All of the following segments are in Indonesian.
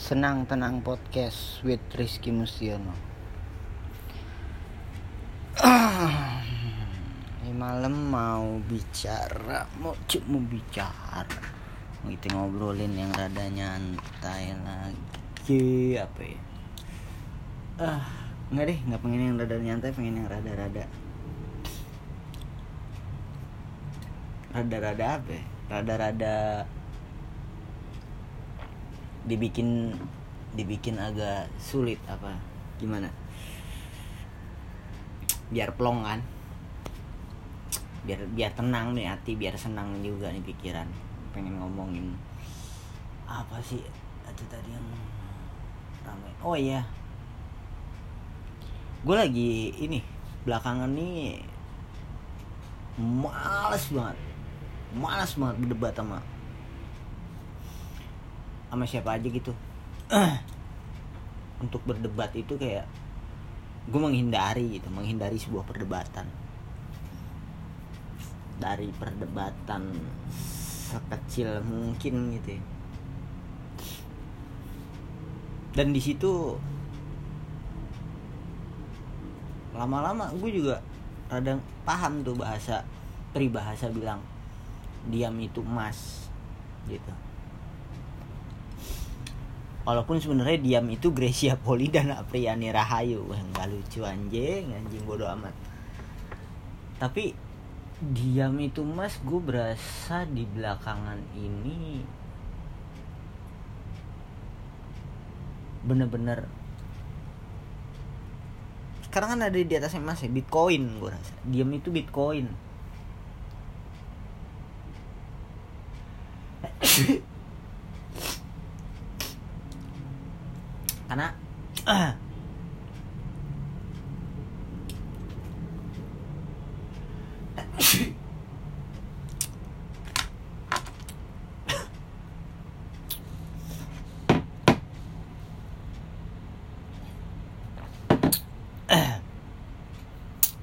Senang Tenang Podcast with Rizky Mustiono. Ini malam mau bicara Mau bicara. Mau kita ngobrolin yang rada nyantai lagi Apa ya? Ah, Enggak deh, nggak pengen yang rada nyantai Pengen yang rada-rada. Rada-rada apa ya? Rada-rada dibikin dibikin agak sulit apa gimana? Biar plong kan? Biar biar tenang nih hati biar senang juga nih pikiran. Pengen ngomongin apa sih? Itu tadi yang ramai oh iya. Gue lagi ini belakangan nih males banget. Males banget berdebat sama sama siapa aja gitu. Untuk berdebat itu kayak gue menghindari gitu menghindari sebuah perdebatan. Dari perdebatan sekecil mungkin gitu ya. dan di situ lama-lama gue juga rada paham tuh bahasa peribahasa bilang diam itu emas gitu walaupun sebenarnya diam itu Gracia Poli dan Apriani Rahayu. Wah nggak lucu anjing. Anjing bodoh amat. Tapi diam itu mas gue berasa di belakangan ini bener-bener sekarang kan ada di atasnya mas ya bitcoin gue rasa. Diam itu bitcoin karena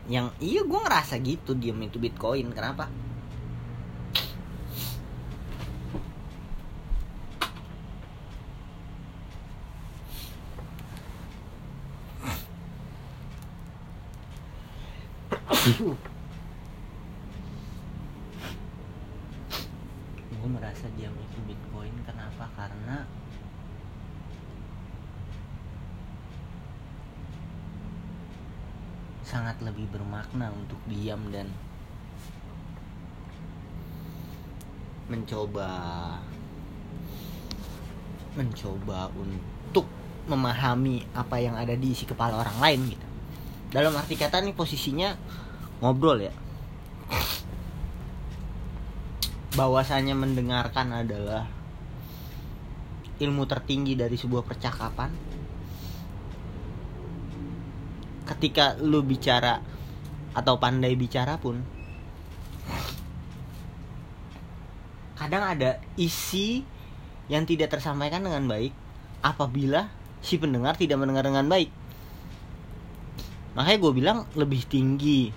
yang iya gue ngerasa gitu diam itu bitcoin kenapa gue merasa diam itu bitcoin. Kenapa? Karena sangat lebih bermakna untuk diam dan mencoba mencoba untuk memahami apa yang ada di isi kepala orang lain gitu dalam arti kata nih posisinya ngobrol ya. Bahwasanya mendengarkan adalah ilmu tertinggi dari sebuah percakapan. Ketika lu bicara atau pandai bicara pun kadang ada isi yang tidak tersampaikan dengan baik apabila si pendengar tidak mendengar dengan baik makanya gue bilang lebih tinggi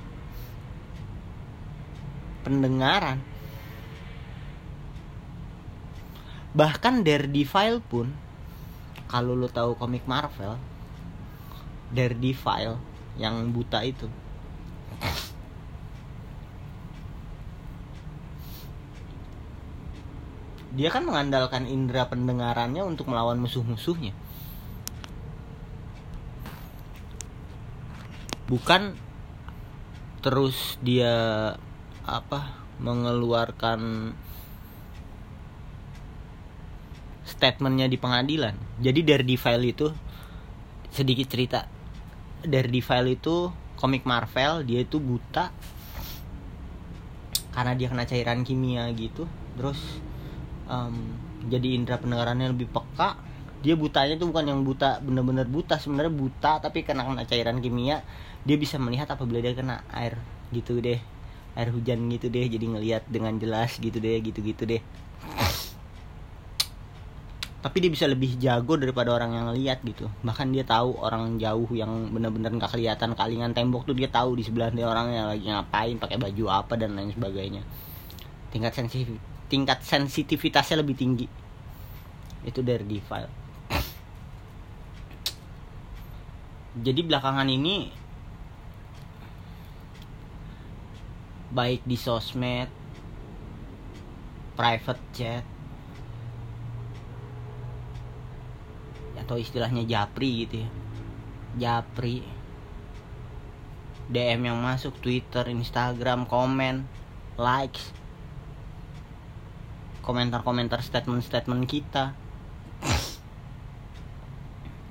pendengaran. Bahkan Daredevil pun kalau lo tahu komik Marvel Daredevil yang buta itu. Dia kan mengandalkan indera pendengarannya untuk melawan musuh-musuhnya bukan terus dia apa mengeluarkan statementnya di pengadilan. Jadi dari file itu sedikit cerita. Dari file itu komik Marvel dia itu buta karena dia kena cairan kimia gitu. Terus um, jadi indera pendengarannya lebih peka dia butanya tuh bukan yang buta bener-bener buta. Sebenarnya buta tapi kena kena cairan kimia. Dia bisa melihat apabila dia kena air gitu deh. Air hujan gitu deh jadi ngelihat dengan jelas gitu deh gitu gitu deh. Tapi dia bisa lebih jago daripada orang yang lihat gitu. Bahkan dia tahu orang jauh yang benar-benar nggak kelihatan kalingan tembok tuh dia tahu di sebelah dia orangnya lagi ngapain pakai baju apa dan lain sebagainya. Tingkat sensitif tingkat sensitivitasnya lebih tinggi. Itu dari file jadi belakangan ini baik di sosmed private chat atau istilahnya japri gitu ya. Japri. DM yang masuk Twitter, Instagram, komen, likes, komentar-komentar statement-statement kita,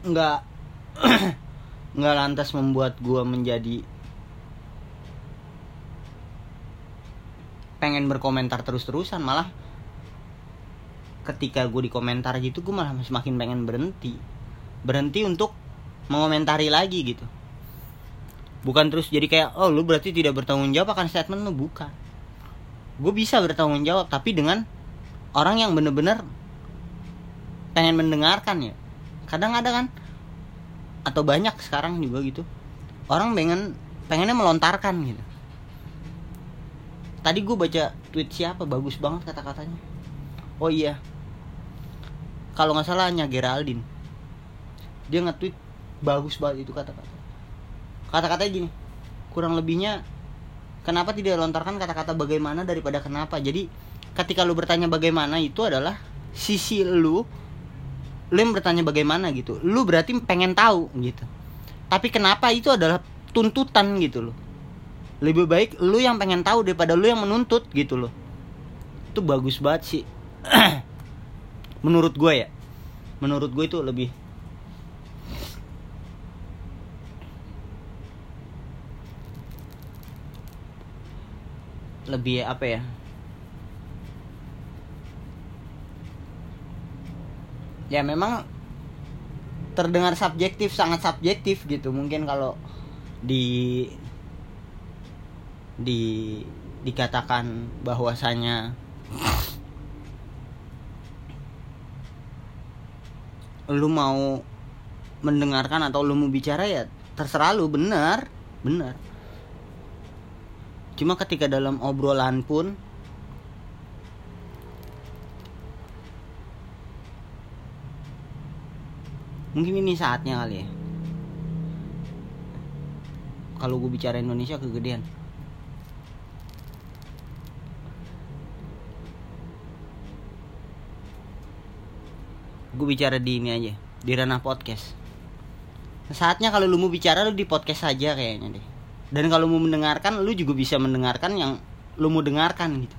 nggak nggak lantas membuat gue menjadi pengen berkomentar terus-terusan malah ketika gue di komentar gitu gue malah semakin pengen berhenti. Berhenti untuk mengomentari lagi gitu. Bukan terus jadi kayak oh lu berarti tidak bertanggung jawab akan statement lu. Bukan. Gue bisa bertanggung jawab tapi dengan orang yang bener-bener pengen mendengarkan ya. Kadang ada kan atau banyak sekarang juga gitu. Orang pengen pengennya melontarkan gitu. Tadi gue baca tweet siapa bagus banget kata-katanya. Oh iya. Kalau nggak salahnya Geraldine. Dia nge-tweet bagus banget itu kata-kata. Kata-katanya gini kurang lebihnya kenapa tidak lontarkan kata-kata bagaimana daripada kenapa? Jadi ketika lu bertanya bagaimana itu adalah sisi lu lu yang bertanya bagaimana gitu. Lu berarti pengen tahu gitu. Tapi kenapa itu adalah tuntutan gitu loh. Lebih baik lu yang pengen tahu daripada lu yang menuntut gitu loh. Itu bagus banget sih. Menurut gue ya. Menurut gue itu lebih lebih apa ya ya memang terdengar subjektif sangat subjektif gitu. Mungkin kalau di di dikatakan bahwasanya lu mau mendengarkan atau lu mau bicara ya terserah lu. Bener bener cuma ketika dalam obrolan pun mungkin ini saatnya kali ya. Kalau gue bicara Indonesia kegedean. Gue bicara di ini aja di ranah podcast. Saatnya kalau lu mau bicara lu di podcast saja kayaknya deh. Dan kalau mau mendengarkan lu juga bisa mendengarkan yang lu mau dengarkan gitu.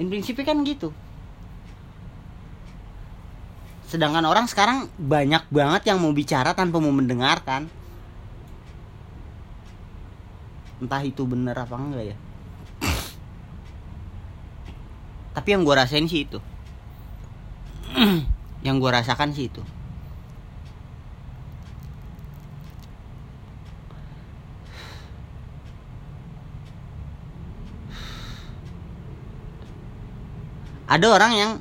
In prinsipnya kan gitu sedangkan orang sekarang banyak banget yang mau bicara tanpa mau mendengarkan. Entah itu bener apa enggak ya. Tapi yang gue rasain sih itu. Yang gue rasakan sih itu. Ada orang yang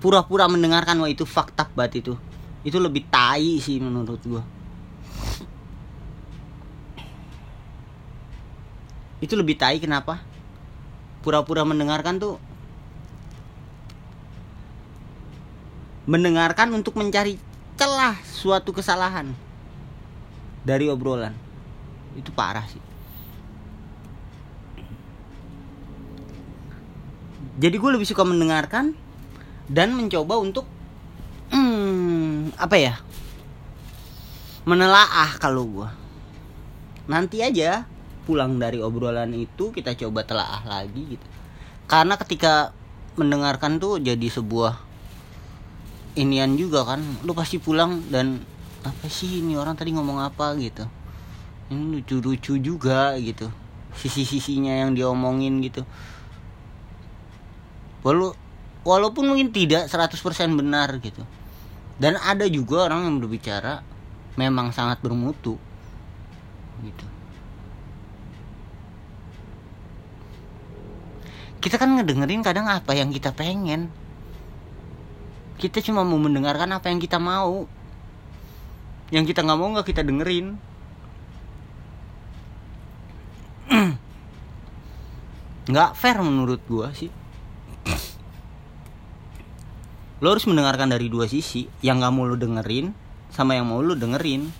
pura-pura mendengarkan wah itu fakta banget itu. Itu lebih tai sih menurut gua. Itu lebih tai kenapa? Pura-pura mendengarkan tuh mendengarkan untuk mencari celah suatu kesalahan dari obrolan. Itu parah sih. Jadi gue lebih suka mendengarkan dan mencoba untuk hmm, apa ya? Menelaah kalau gue nanti aja pulang dari obrolan itu kita coba telaah lagi gitu. Karena ketika mendengarkan tuh jadi sebuah inian juga kan. Lu pasti pulang dan apa sih ini orang tadi ngomong apa? gitu. Ini lucu-lucu juga gitu. Sisi-sisinya yang diomongin gitu. Walau, walaupun mungkin tidak 100% benar gitu. Dan ada juga orang yang berbicara memang sangat bermutu. Gitu. Kita kan ngedengerin kadang apa yang kita pengen. Kita cuma mau mendengarkan apa yang kita mau. Yang kita nggak mau nggak kita dengerin. Nggak fair menurut gua sih lo harus mendengarkan dari dua sisi. Yang gak mau lo dengerin sama yang mau lo dengerin.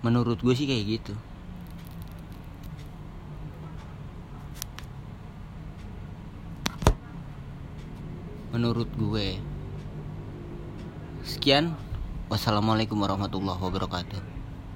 Menurut gue sih kayak gitu. Menurut gue. Sekian. Wassalamualaikum warahmatullahi wabarakatuh.